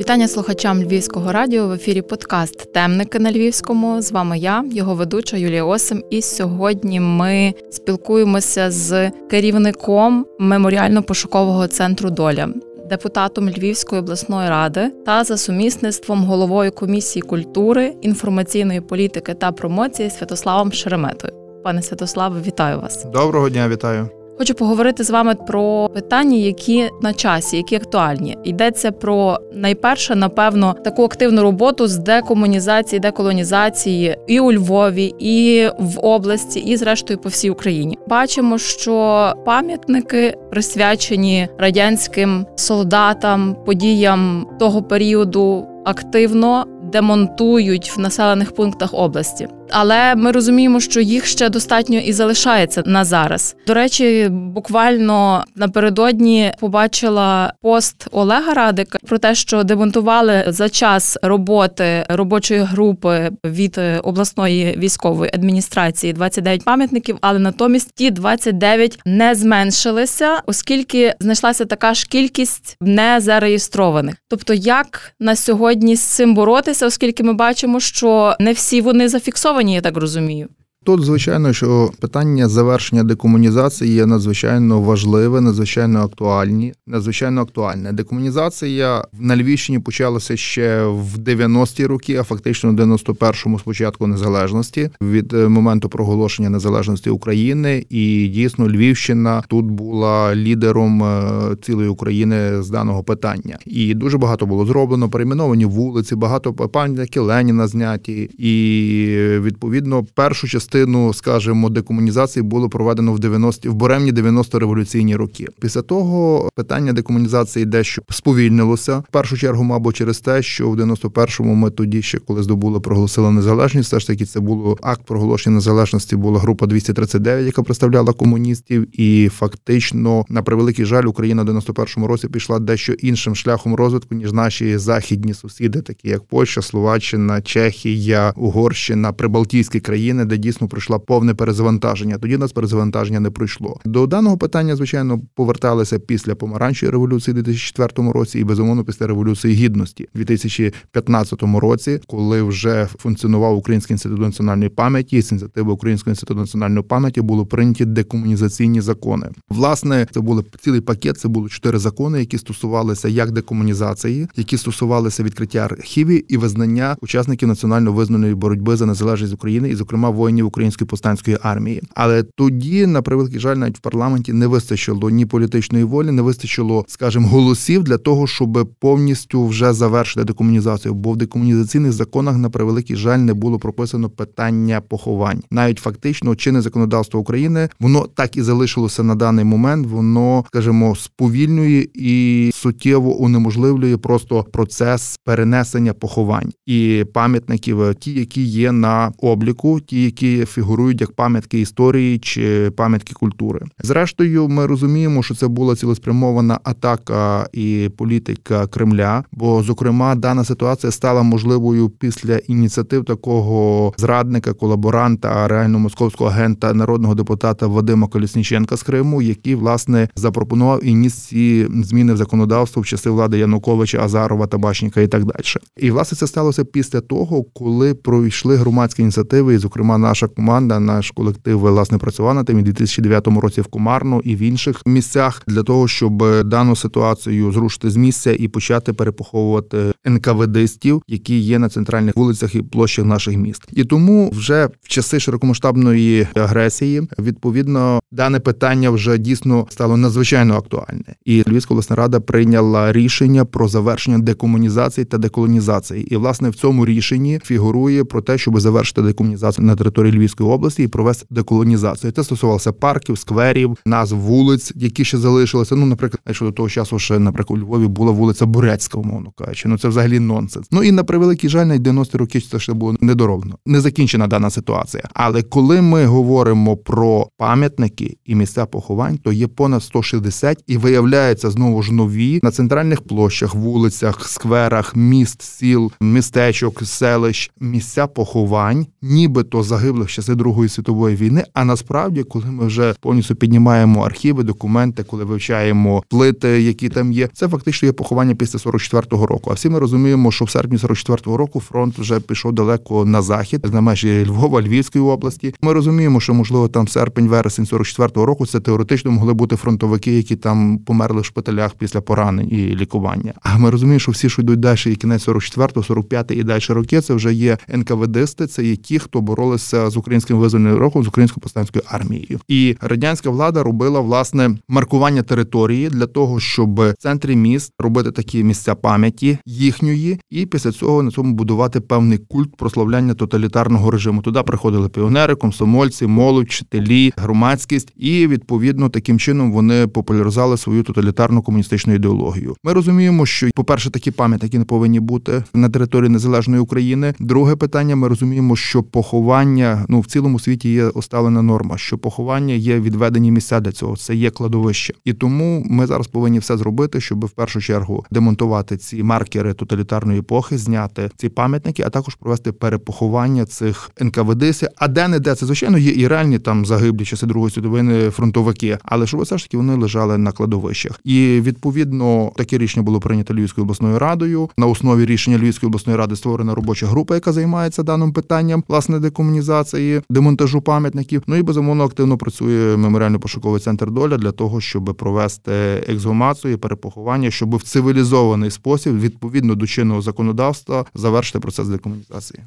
Вітання слухачам Львівського радіо в ефірі подкаст Темники на Львівському. З вами я, його ведуча Юлія Осим. І сьогодні ми спілкуємося з керівником меморіально-пошукового центру Доля, депутатом Львівської обласної ради та за сумісництвом головою комісії культури, інформаційної політики та промоції Святославом Шереметою. Пане Святославе, вітаю вас. Доброго дня, вітаю. Хочу поговорити з вами про питання, які на часі, які актуальні. Йдеться про найперше, напевно, таку активну роботу з декомунізації, деколонізації і у Львові, і в області, і зрештою по всій Україні. Бачимо, що пам'ятники присвячені радянським солдатам, подіям того періоду активно демонтують в населених пунктах області. Але ми розуміємо, що їх ще достатньо і залишається на зараз. До речі, буквально напередодні побачила пост Олега Радика про те, що демонтували за час роботи робочої групи від обласної військової адміністрації 29 пам'ятників, але натомість ті 29 не зменшилися, оскільки знайшлася така ж кількість незареєстрованих. Тобто, як на сьогодні з цим боротися, оскільки ми бачимо, що не всі вони зафіксовані зафіксовані, я так розумію. Тут, звичайно, що питання завершення декомунізації є надзвичайно важливе, надзвичайно актуальні, надзвичайно актуальне. Декомунізація на Львівщині почалася ще в 90-ті роки, а фактично в 91-му спочатку незалежності від е, моменту проголошення незалежності України. І дійсно Львівщина тут була лідером е, цілої України з даного питання. І дуже багато було зроблено. Перейменовані вулиці, багато пам'ятники Леніна зняті, і відповідно першу частину частину, скажімо, декомунізації було проведено в 90 в буремні 90 революційні роки. Після того питання декомунізації дещо сповільнилося. В першу чергу, мабуть, через те, що в 91-му ми тоді ще коли здобули, проголосили незалежність. Все ж таки, це було акт проголошення незалежності. Була група 239, яка представляла комуністів, і фактично, на превеликий жаль, Україна в 91-му році пішла дещо іншим шляхом розвитку ніж наші західні сусіди, такі як Польща, Словаччина, Чехія, Угорщина, Прибалтійські країни, де дійсно дійсно пройшла повне перезавантаження. Тоді нас перезавантаження не пройшло. До даного питання, звичайно, поверталися після помаранчої революції у 2004 році, і безумовно після революції гідності у 2015 році, коли вже функціонував Український інститут національної пам'яті з ініціативи Українського інституту національної пам'яті були прийняті декомунізаційні закони. Власне, це були цілий пакет. Це були чотири закони, які стосувалися як декомунізації, які стосувалися відкриття архівів і визнання учасників національно визнаної боротьби за незалежність України, і, зокрема, воїнів української повстанської армії. Але тоді, на превеликий жаль, навіть в парламенті не вистачило ні політичної волі, не вистачило, скажімо, голосів для того, щоб повністю вже завершити декомунізацію. Бо в декомунізаційних законах на превеликий жаль не було прописано питання поховань. Навіть фактично чинне законодавство України воно так і залишилося на даний момент. Воно, скажімо, сповільнює і суттєво унеможливлює просто процес перенесення поховань і пам'ятників, ті, які є на обліку, ті, які фігурують як пам'ятки історії чи пам'ятки культури. Зрештою, ми розуміємо, що це була цілеспрямована атака і політика Кремля. Бо, зокрема, дана ситуація стала можливою після ініціатив такого зрадника, колаборанта, реально московського агента народного депутата Вадима Колісніченка з Криму, який власне запропонував і ніс ці зміни в законодавство в часи влади Януковича, Азарова, Табачника і так далі. І власне це сталося після того, коли пройшли громадські ініціативи, і зокрема наша наша команда, наш колектив власне працював на тим і 2009 році в Комарну і в інших місцях для того, щоб дану ситуацію зрушити з місця і почати перепоховувати НКВДстів, які є на центральних вулицях і площах наших міст. І тому вже в часи широкомасштабної агресії відповідно дане питання вже дійсно стало надзвичайно актуальне. І Львівська обласна рада прийняла рішення про завершення декомунізації та деколонізації. І власне в цьому рішенні фігурує про те, щоб завершити декомунізацію на території Львівської області і провести деколонізацію. Це стосувалося парків, скверів, назв вулиць, які ще залишилися. Ну, наприклад, якщо до того часу ще, наприклад, у Львові була вулиця Бурецька, умовно кажучи. Ну це взагалі нонсенс. Ну і на превеликий жаль, на 90 роки це ще було недороблено. Не закінчена дана ситуація. Але коли ми говоримо про пам'ятники і місця поховань, то є понад 160 і виявляється знову ж нові на центральних площах, вулицях, скверах, міст, сіл, містечок, селищ, місця поховань, нібито загиблих часи Другої світової війни. А насправді, коли ми вже повністю піднімаємо архіви, документи, коли вивчаємо плити, які там є, це фактично є поховання після 44-го року. А всі ми розуміємо, що в серпні 44-го року фронт вже пішов далеко на захід, на межі Львова, Львівської області. Ми розуміємо, що можливо там серпень, вересень 44-го року це теоретично могли бути фронтовики, які там померли в шпиталях після поранень і лікування. А ми розуміємо, що всі, що йдуть далі, і кінець 44-го, 45 і далі роки, це вже є НКВДисти, це є ті, хто боролися з українським визвольним рухом, з українською повстанською армією. І радянська влада робила власне маркування території для того, щоб в центрі міст робити такі місця пам'яті їхньої, і після цього на цьому будувати певний культ прославляння тоталітарного режиму. Туди приходили піонери, комсомольці, молодь, вчителі, громадськість, і відповідно таким чином вони популяризували свою тоталітарну комуністичну ідеологію. Ми розуміємо, що по перше, такі пам'ятники не повинні бути на території незалежної України. Друге питання: ми розуміємо, що поховання ну в цілому світі є осталена норма, що поховання є відведені місця для цього. Це є кладовище, і тому ми зараз повинні все зробити, щоб в першу чергу демонтувати ці маркери тоталітарної епохи, зняти ці пам'ятники, а також провести перепоховання цих НКВДСів. А де не де це звичайно є і реальні там загиблі часи Другої світової фронтовики, але щоб все ж таки вони лежали на кладовищах. І відповідно таке рішення було прийнято Львівською обласною радою. На основі рішення Львівської обласної ради створена робоча група, яка займається даним питанням власне декомунізації, демонтажу пам'ятників. Ну і безумовно активно працює меморіально-пошуковий центр доля для того, щоб провести ексгумацію, перепоховання, щоб в цивілізований спосіб відповідно до чинного законодавства завершити процес декомунізації.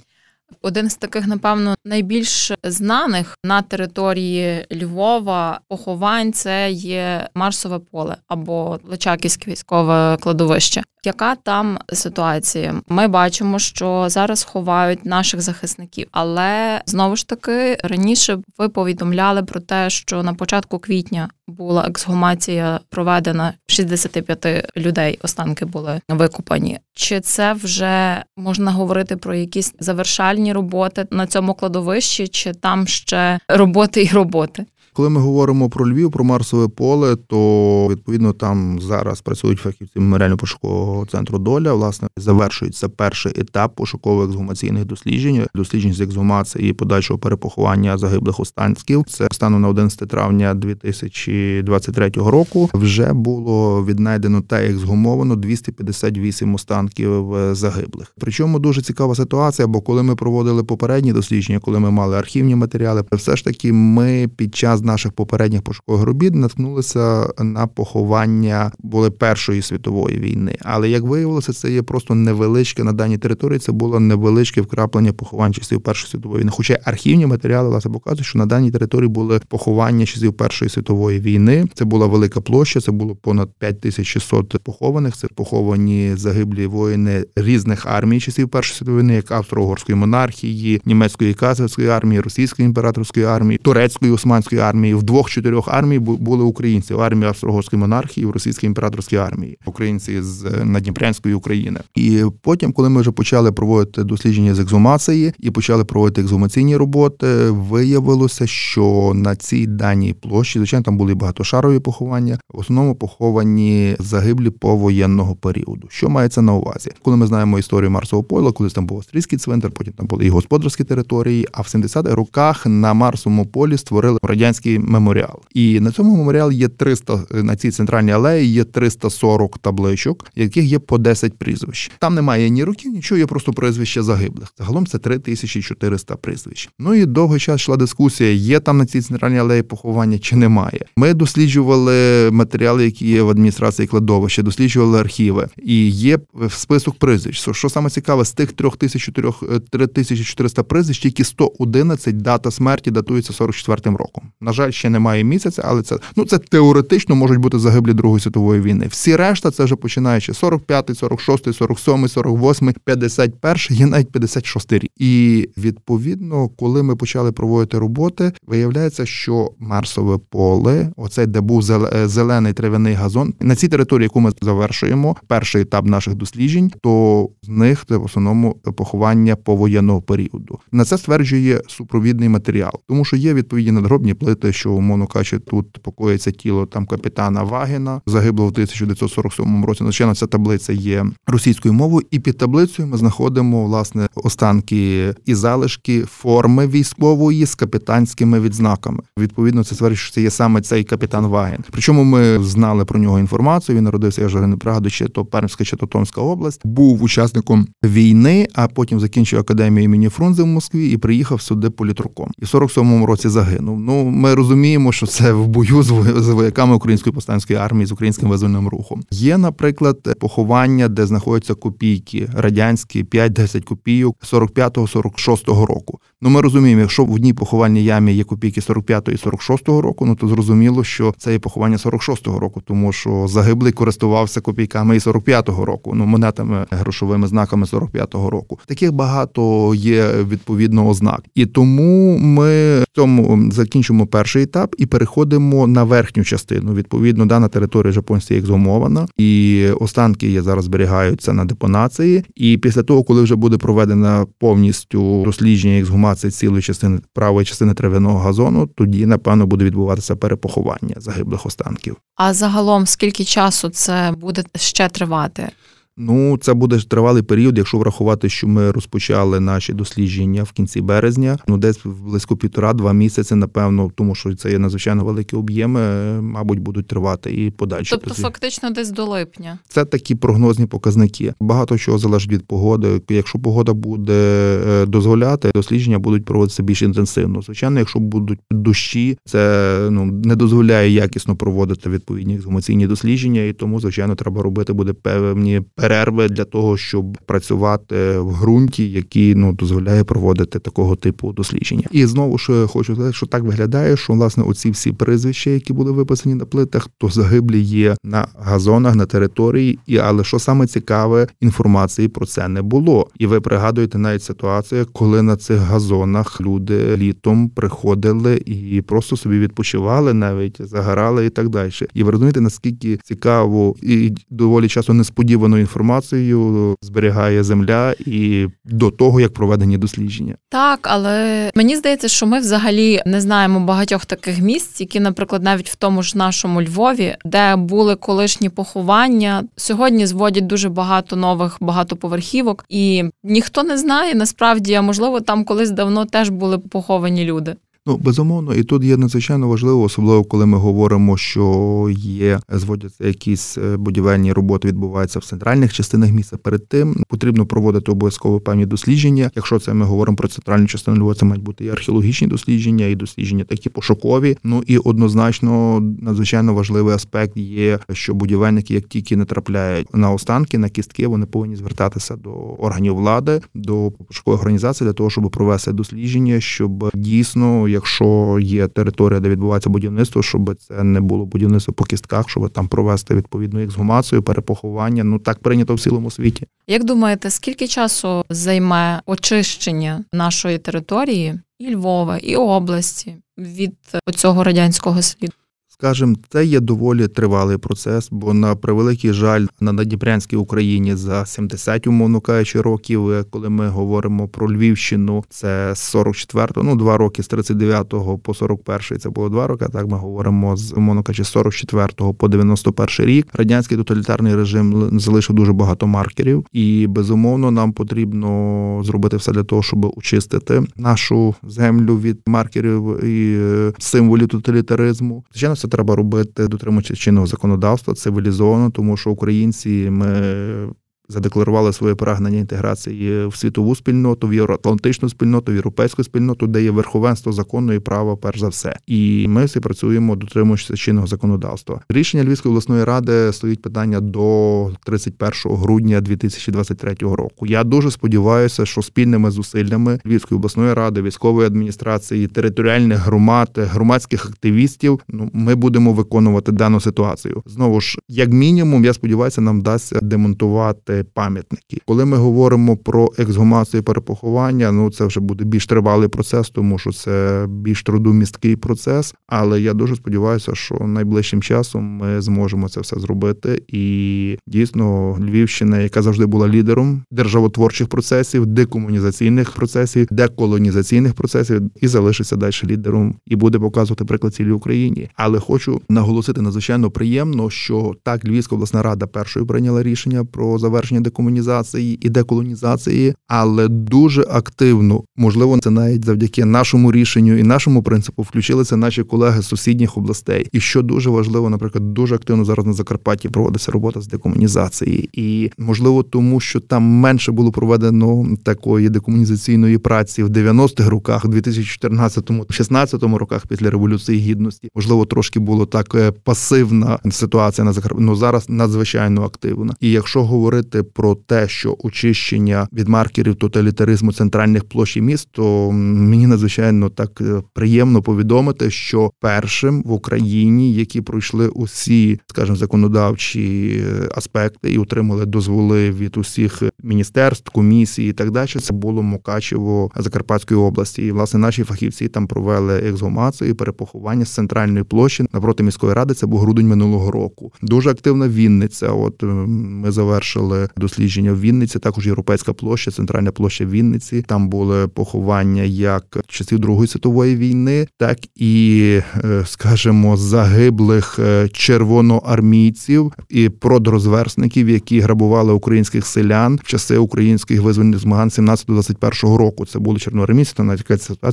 Один з таких, напевно, найбільш знаних на території Львова поховань це є Марсове поле або Личаківське військове кладовище. Яка там ситуація? Ми бачимо, що зараз ховають наших захисників, але знову ж таки раніше ви повідомляли про те, що на початку квітня була ексгумація проведена 65 людей. Останки були викупані. Чи це вже можна говорити про якісь завершальні роботи на цьому кладовищі, чи там ще роботи і роботи? Коли ми говоримо про Львів, про Марсове поле, то відповідно там зараз працюють фахівці меморіально-пошукового центру доля. Власне завершується перший етап пошуково-ексгумаційних досліджень, досліджень з ексгумації і подальшого перепоховання загиблих останків. Це станом на 11 травня 2023 року. Вже було віднайдено та ексгумовано 258 останків е, загиблих. Причому дуже цікава ситуація, бо коли ми проводили попередні дослідження, коли ми мали архівні матеріали, все ж таки ми під час наших попередніх пошукових робіт наткнулися на поховання були Першої світової війни. Але як виявилося, це є просто невеличке на даній території. Це було невеличке вкраплення поховань часів Першої світової війни. Хоча архівні матеріали власне показують, що на даній території були поховання часів Першої світової війни. Це була велика площа, це було понад 5600 похованих. Це поховані загиблі воїни різних армій часів Першої світової війни, як австро-угорської монархії, німецької казацької армії, російської імператорської армії, турецької османської армії. В двох-чотирьох армії були українці в армії австро-угорської монархії, в російській імператорській армії, українці з Надніпрянської України. І потім, коли ми вже почали проводити дослідження з ексгумації і почали проводити ексгумаційні роботи, виявилося, що на цій даній площі, звичайно, там були багатошарові поховання, в основному поховані загиблі повоєнного періоду. Що мається на увазі? Коли ми знаємо історію Марсового поля, колись там був австрійський цвинтар, потім там були і господарські території. А в 70-х роках на Марсовому полі створили радянський меморіал. І на цьому меморіалі є 300, на цій центральній алеї є 340 табличок, яких є по 10 прізвищ. Там немає ні років, нічого, є просто прізвища загиблих. Загалом це 3400 прізвищ. Ну і довгий час йшла дискусія: є там на цій центральній алеї поховання чи немає. Ми досліджували матеріали, які є в адміністрації кладовища, досліджували архіви, і є список прізвищ. Що саме цікаве, з тих 3400 прізвищ, тільки 111 дата смерті датується 44 роком. На жаль, ще немає місяця, але це ну це теоретично можуть бути загиблі Другої світової війни. Всі решта це вже починаючи 45, 46, 47, 48, 51, є навіть 56 рік. І відповідно, коли ми почали проводити роботи, виявляється, що Марсове поле, оцей де був зелений трав'яний газон, на цій території, яку ми завершуємо, перший етап наших досліджень, то з них це в основному поховання повоєнного періоду. На це стверджує супровідний матеріал, тому що є відповідні надгробні плити говорити, що умовно кажучи, тут покоїться тіло там капітана Вагіна, загиблого в 1947 році. Звичайно, ця таблиця є російською мовою, і під таблицею ми знаходимо власне останки і залишки форми військової з капітанськими відзнаками. Відповідно, це стверджує, що це є саме цей капітан Вагін. Причому ми знали про нього інформацію. Він народився, я вже не пригадую, чи то Пермська, чи то Томська область. Був учасником війни, а потім закінчив академію імені Фрунзе в Москві і приїхав сюди політруком. І в 47-му році загинув. Ну ми розуміємо, що це в бою з вояками української повстанської армії з українським визвольним рухом. Є, наприклад, поховання, де знаходяться копійки радянські 5-10 копійок 45-46 року. Ну ми розуміємо, якщо в одній поховальній ямі є копійки 45 і 46 року, ну то зрозуміло, що це є поховання 46-го року, тому що загиблий користувався копійками і 45-го року, ну монетами грошовими знаками 45-го року. Таких багато є відповідно ознак, і тому ми в цьому закінчимо перший етап і переходимо на верхню частину. Відповідно, дана територія японська ексгумована, і останки є зараз зберігаються на депонації. І після того, коли вже буде проведена повністю дослідження ексгумації цілої частини правої частини трав'яного газону, тоді напевно буде відбуватися перепоховання загиблих останків. А загалом скільки часу це буде ще тривати? Ну, це буде тривалий період, якщо врахувати, що ми розпочали наші дослідження в кінці березня. Ну, десь близько півтора-два місяці, напевно, тому що це є надзвичайно великі об'єми, мабуть, будуть тривати і подальше. Тобто, дослідження. фактично, десь до липня. Це такі прогнозні показники. Багато чого залежить від погоди. Якщо погода буде е, дозволяти, дослідження будуть проводитися більш інтенсивно. Звичайно, якщо будуть дощі, це ну не дозволяє якісно проводити відповідні ексгумаційні дослідження, і тому, звичайно, треба робити буде певні перерви для того, щоб працювати в ґрунті, який ну дозволяє проводити такого типу дослідження. І знову ж хочу сказати, що так виглядає, що власне оці всі прізвища, які були виписані на плитах, то загиблі є на газонах на території. І але що саме цікаве, інформації про це не було. І ви пригадуєте навіть ситуацію, коли на цих газонах люди літом приходили і просто собі відпочивали, навіть загорали і так далі. І ви розумієте, наскільки цікаво і доволі часто несподівано інформацію інформацію зберігає земля і до того, як проведені дослідження. Так, але мені здається, що ми взагалі не знаємо багатьох таких місць, які, наприклад, навіть в тому ж нашому Львові, де були колишні поховання, сьогодні зводять дуже багато нових багатоповерхівок, і ніхто не знає насправді, а можливо, там колись давно теж були поховані люди. Ну, безумовно, і тут є надзвичайно важливо, особливо коли ми говоримо, що є зводяться якісь е, будівельні роботи, відбуваються в центральних частинах міста. Перед тим потрібно проводити обов'язково певні дослідження. Якщо це ми говоримо про центральну частину Львова, це мають бути і археологічні дослідження, і дослідження такі пошукові. Ну і однозначно надзвичайно важливий аспект є, що будівельники, як тільки не трапляють на останки, на кістки, вони повинні звертатися до органів влади, до пошукових організацій для того, щоб провести дослідження, щоб дійсно якщо є територія, де відбувається будівництво, щоб це не було будівництво по кістках, щоб там провести відповідну ексгумацію, перепоховання. Ну так прийнято в цілому світі. Як думаєте, скільки часу займе очищення нашої території і Львова, і області від цього радянського сліду? Скажем, це є доволі тривалий процес, бо на превеликий жаль на Надніпрянській Україні за 70, умовно кажучи, років, е, коли ми говоримо про Львівщину, це з 44-го, ну два роки з 39-го по 41-й, це було два роки. Так ми говоримо з умовно кажучи, з 44-го по 91-й рік. Радянський тоталітарний режим залишив дуже багато маркерів, і безумовно нам потрібно зробити все для того, щоб очистити нашу землю від маркерів і е, символів тоталітаризму. Звичайно, це треба робити, дотримуючись чинного законодавства, цивілізовано, тому що українці ми задекларували своє прагнення інтеграції в світову спільноту, в євроатлантичну спільноту, в європейську спільноту, де є верховенство закону і права, перш за все. І ми всі працюємо, дотримуючись чинного законодавства. Рішення Львівської обласної ради стоїть питання до 31 грудня 2023 року. Я дуже сподіваюся, що спільними зусиллями Львівської обласної ради, військової адміністрації, територіальних громад, громадських активістів, ну ми будемо виконувати дану ситуацію. Знову ж, як мінімум, я сподіваюся, нам вдасться демонтувати пам'ятники. Коли ми говоримо про ексгумацію перепоховання, ну це вже буде більш тривалий процес, тому що це більш трудомісткий процес. Але я дуже сподіваюся, що найближчим часом ми зможемо це все зробити. І дійсно Львівщина, яка завжди була лідером державотворчих процесів, декомунізаційних процесів, деколонізаційних процесів, і залишиться далі лідером і буде показувати приклад цілій Україні. Але хочу наголосити надзвичайно приємно, що так Львівська обласна рада першою прийняла рішення про завершення декомунізації і деколонізації, але дуже активно, можливо, це навіть завдяки нашому рішенню і нашому принципу включилися наші колеги з сусідніх областей. І що дуже важливо, наприклад, дуже активно зараз на Закарпатті проводиться робота з декомунізації, і можливо, тому що там менше було проведено такої декомунізаційної праці в 90-х роках, 2014-16 роках після революції гідності. Можливо, трошки було так е, пасивна ситуація на Закарпатті, ну зараз надзвичайно активна. І якщо говорити про те, що очищення від маркерів тоталітаризму центральних площ і міст, то мені надзвичайно так е, приємно повідомити, що першим в Україні, які пройшли усі, скажімо, законодавчі е, аспекти і отримали дозволи від усіх міністерств, комісій і так далі, це було Мукачево Закарпатської області. І власне наші фахівці там провели ексгумацію, перепоховання з центральної площі напроти міської ради. Це був грудень минулого року. Дуже активна Вінниця. От ми завершили дослідження в Вінниці. Також європейська площа, центральна площа Вінниці. Там були поховання як часів Другої світової війни, так і, е, скажімо, загиблих е, червоноармійців і продрозверсників, які грабували українських селян в часи українських визвольних змагань 17-21 року. Це були чорноармійці, там навіть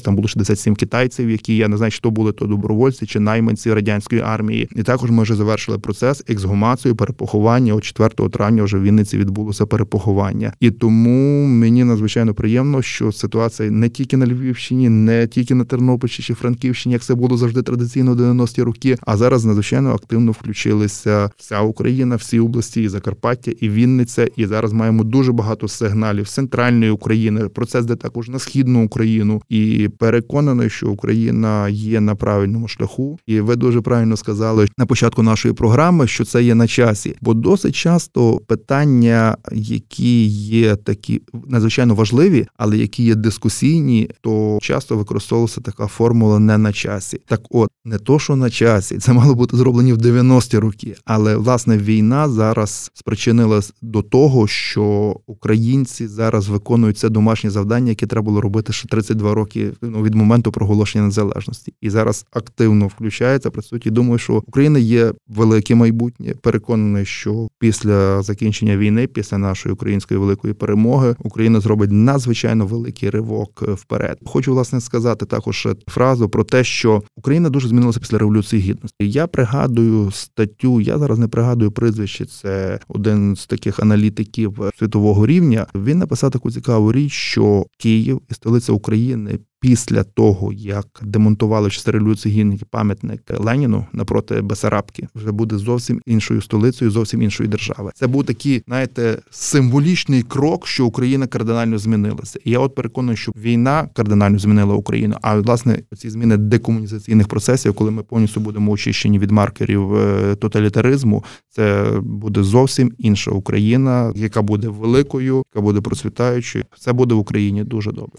там було 67 китайців, які я не знаю, то були то добровольці чи найманці радянської армії. І також ми вже завершили процес ексгумацію, перепоховання. От 4 травня вже в Вінниці відбулося перепоховання, і тому мені надзвичайно приємно, що ситуація не тільки на Львівщині, не тільки на Тернопільщині чи Франківщині, як це було завжди традиційно 90-ті роки. А зараз надзвичайно активно включилися вся Україна, всі області, і Закарпаття, і Вінниця. І зараз маємо дуже багато сигналів з центральної України. Процес де також на східну Україну, і переконаний, що Україна є на правильному шляху. І ви дуже правильно сказали на початку нашої програми, що це є на часі, бо досить часто питання, які є такі надзвичайно важливі, але які є дискусійні, то часто використовувалася така формула не на часі. Так, от не то, що на часі, це мало бути зроблені в 90-ті роки, але власне війна зараз спричинила до того, що українці зараз виконують це домашнє завдання, яке треба було робити ще 32 роки ну, від моменту проголошення незалежності, і зараз активно включається. Працюють і думаю, що Україна є велике майбутнє. Переконаний, що після закінчення війни, після нашої української великої перемоги, Україна зробить надзвичайно великий ривок вперед. Хочу власне сказати також фразу про те, що Україна дуже змінилася після революції гідності. Я пригадую статтю. Я зараз не пригадую прізвище. Це один з таких аналітиків світового рівня. Він написав таку цікаву річ, що Київ і столиця України після того, як демонтували революції гідності пам'ятник Леніну напроти Бесарабки, вже буде зовсім іншою столицею, зовсім іншої держави. Це був такий, знаєте, символічний крок, що Україна кардинально змінилася. І я от переконаний, що війна кардинально змінила Україну. А власне ці зміни декомунізаційних процесів, коли ми повністю будемо очищені від маркерів е, тоталітаризму, це буде зовсім інша Україна, яка буде великою, яка буде процвітаючою. Це буде в Україні дуже добре.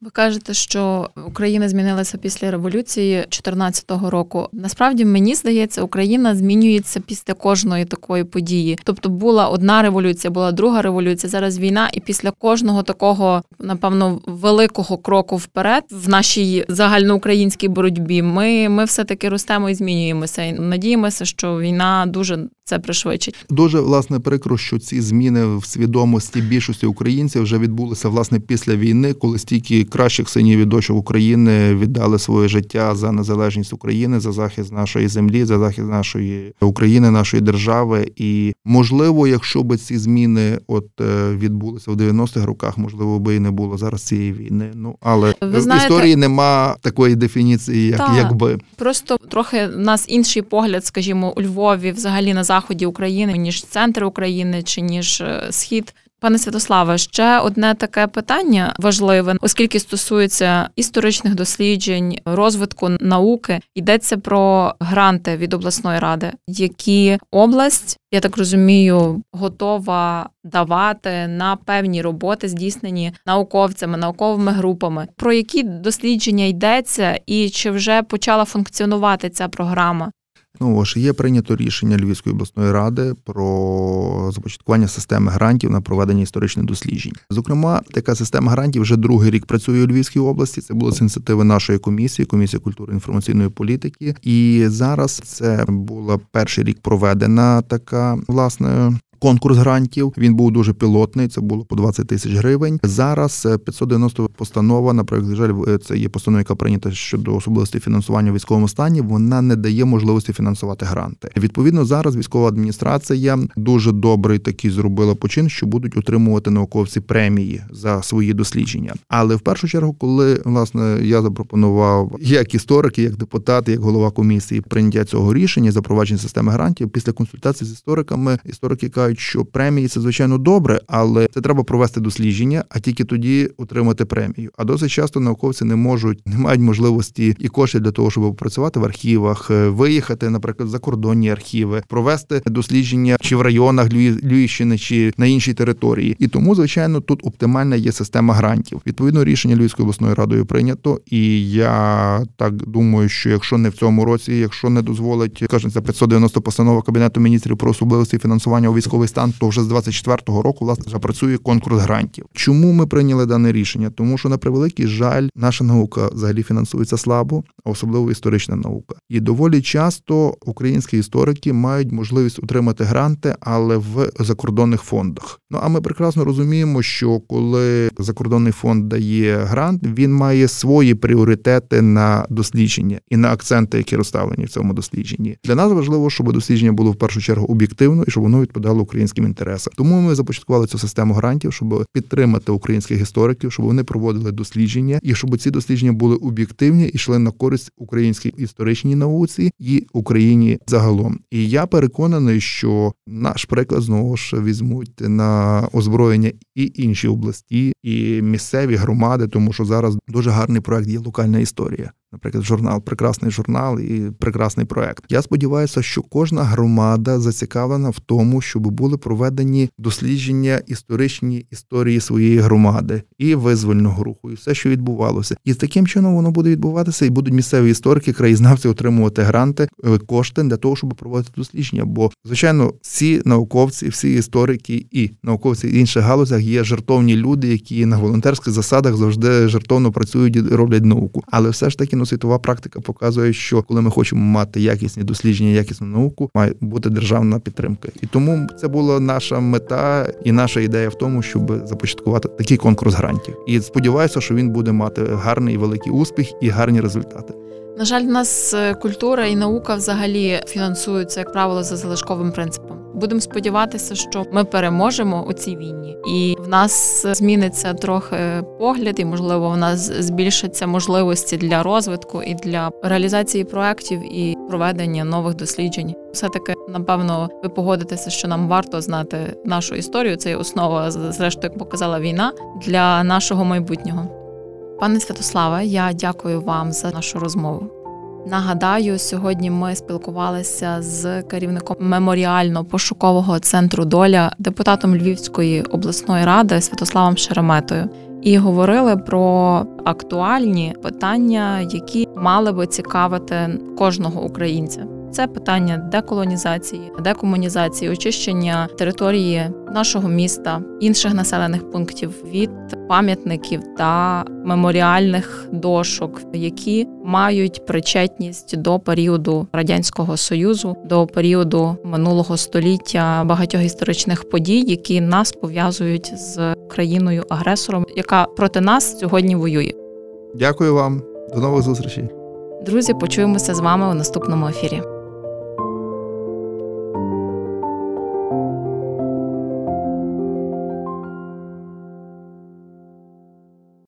Ви кажете, що Україна змінилася після революції 2014 року. Насправді мені здається, Україна змінюється після кожної такої події. Тобто була одна революція, була друга революція. Зараз війна, і після кожного такого, напевно, великого кроку вперед в нашій загальноукраїнській боротьбі. Ми ми все таки ростемо і змінюємося. І Надіємося, що війна дуже це пришвидшить. Дуже власне прикро, що ці зміни в свідомості більшості українців вже відбулися власне після війни, коли стільки кращих синів і дочок України віддали своє життя за незалежність України, за захист нашої землі, за захист нашої України, нашої держави. І можливо, якщо би ці зміни от е, відбулися в 90-х роках, можливо, би і не було зараз цієї війни. Ну але Ви в історії нема такої дефініції, як та, якби просто трохи в нас інший погляд, скажімо, у Львові, взагалі на заході України, ніж центр України чи ніж е, схід. Пане Святославе, ще одне таке питання важливе, оскільки стосується історичних досліджень, розвитку науки, йдеться про гранти від обласної ради, які область, я так розумію, готова давати на певні роботи, здійснені науковцями, науковими групами. Про які дослідження йдеться, і чи вже почала функціонувати ця програма? Ну ж є прийнято рішення Львівської обласної ради про започаткування системи грантів на проведення історичних досліджень. Зокрема, така система грантів вже другий рік працює у Львівській області. Це було з ініціативи нашої комісії, комісії культури інформаційної політики. І зараз це була перший рік проведена така власне конкурс грантів. Він був дуже пілотний. Це було по 20 тисяч гривень. Зараз 590 е, постанова, наприклад, жаль, е, це є постанова, яка прийнята щодо особливостей фінансування в військовому стані. Вона не дає можливості фінансувати гранти. Відповідно, зараз військова адміністрація дуже добрий такий зробила почин, що будуть отримувати науковці премії за свої дослідження. Але в першу чергу, коли власне я запропонував як історик, як депутат, як голова комісії прийняття цього рішення, запровадження системи грантів після консультації з істориками, історики кажуть, вважають, що премії це звичайно добре, але це треба провести дослідження, а тільки тоді отримати премію. А досить часто науковці не можуть, не мають можливості і коштів для того, щоб працювати в архівах, е, виїхати, наприклад, за кордонні архіви, провести дослідження чи в районах Львівщини, чи на іншій території. І тому, звичайно, тут оптимальна є система грантів. Відповідно, рішення Львівської обласною радою прийнято. І я так думаю, що якщо не в цьому році, якщо не дозволить, кажуть, це 590 постанова кабінету міністрів про особливості фінансування у військових військовий стан, то вже з 24-го року власне запрацює конкурс грантів. Чому ми прийняли дане рішення? Тому що на превеликий жаль, наша наука взагалі фінансується слабо, особливо історична наука. І доволі часто українські історики мають можливість отримати гранти, але в закордонних фондах. Ну а ми прекрасно розуміємо, що коли закордонний фонд дає грант, він має свої пріоритети на дослідження і на акценти, які розставлені в цьому дослідженні. Для нас важливо, щоб дослідження було в першу чергу об'єктивно і щоб воно відповідало українським інтересам. Тому ми започаткували цю систему грантів, щоб підтримати українських істориків, щоб вони проводили дослідження і щоб ці дослідження були об'єктивні і йшли на користь українській історичній науці і Україні загалом. І я переконаний, що наш приклад знову ж візьмуть на озброєння і інші області, і місцеві громади, тому що зараз дуже гарний проект є локальна історія наприклад, журнал, прекрасний журнал і прекрасний проект. Я сподіваюся, що кожна громада зацікавлена в тому, щоб були проведені дослідження історичні історії своєї громади і визвольного руху, і все, що відбувалося, і таким чином воно буде відбуватися, і будуть місцеві історики, краєзнавці отримувати гранти, е, кошти для того, щоб проводити дослідження. Бо звичайно, всі науковці, всі історики і науковці в інших галузях є жертовні люди, які на волонтерських засадах завжди жертовно працюють і роблять науку, але все ж таки ну світова практика показує, що коли ми хочемо мати якісні дослідження, якісну науку, має бути державна підтримка. І тому це була наша мета і наша ідея в тому, щоб започаткувати такий конкурс грантів. І сподіваюся, що він буде мати гарний великий успіх і гарні результати. На жаль, в нас е, культура і наука взагалі фінансуються, як правило, за залишковим принципом. Будемо сподіватися, що ми переможемо у цій війні, і в нас зміниться трохи погляд, і можливо в нас збільшаться можливості для розвитку і для реалізації проектів і проведення нових досліджень. Все таки, напевно, ви погодитеся, що нам варто знати нашу історію. Це є основа зрештою, як показала війна для нашого майбутнього. Пане Святославе, я дякую вам за нашу розмову. Нагадаю, сьогодні ми спілкувалися з керівником меморіально-пошукового центру доля, депутатом Львівської обласної ради Святославом Шереметою, і говорили про актуальні питання, які мали би цікавити кожного українця. Це питання деколонізації, декомунізації, очищення території нашого міста, інших населених пунктів від пам'ятників та меморіальних дошок, які мають причетність до періоду радянського союзу, до періоду минулого століття багатьох історичних подій, які нас пов'язують з країною агресором, яка проти нас сьогодні воює. Дякую вам, до нових зустрічей. Друзі, почуємося з вами у наступному ефірі.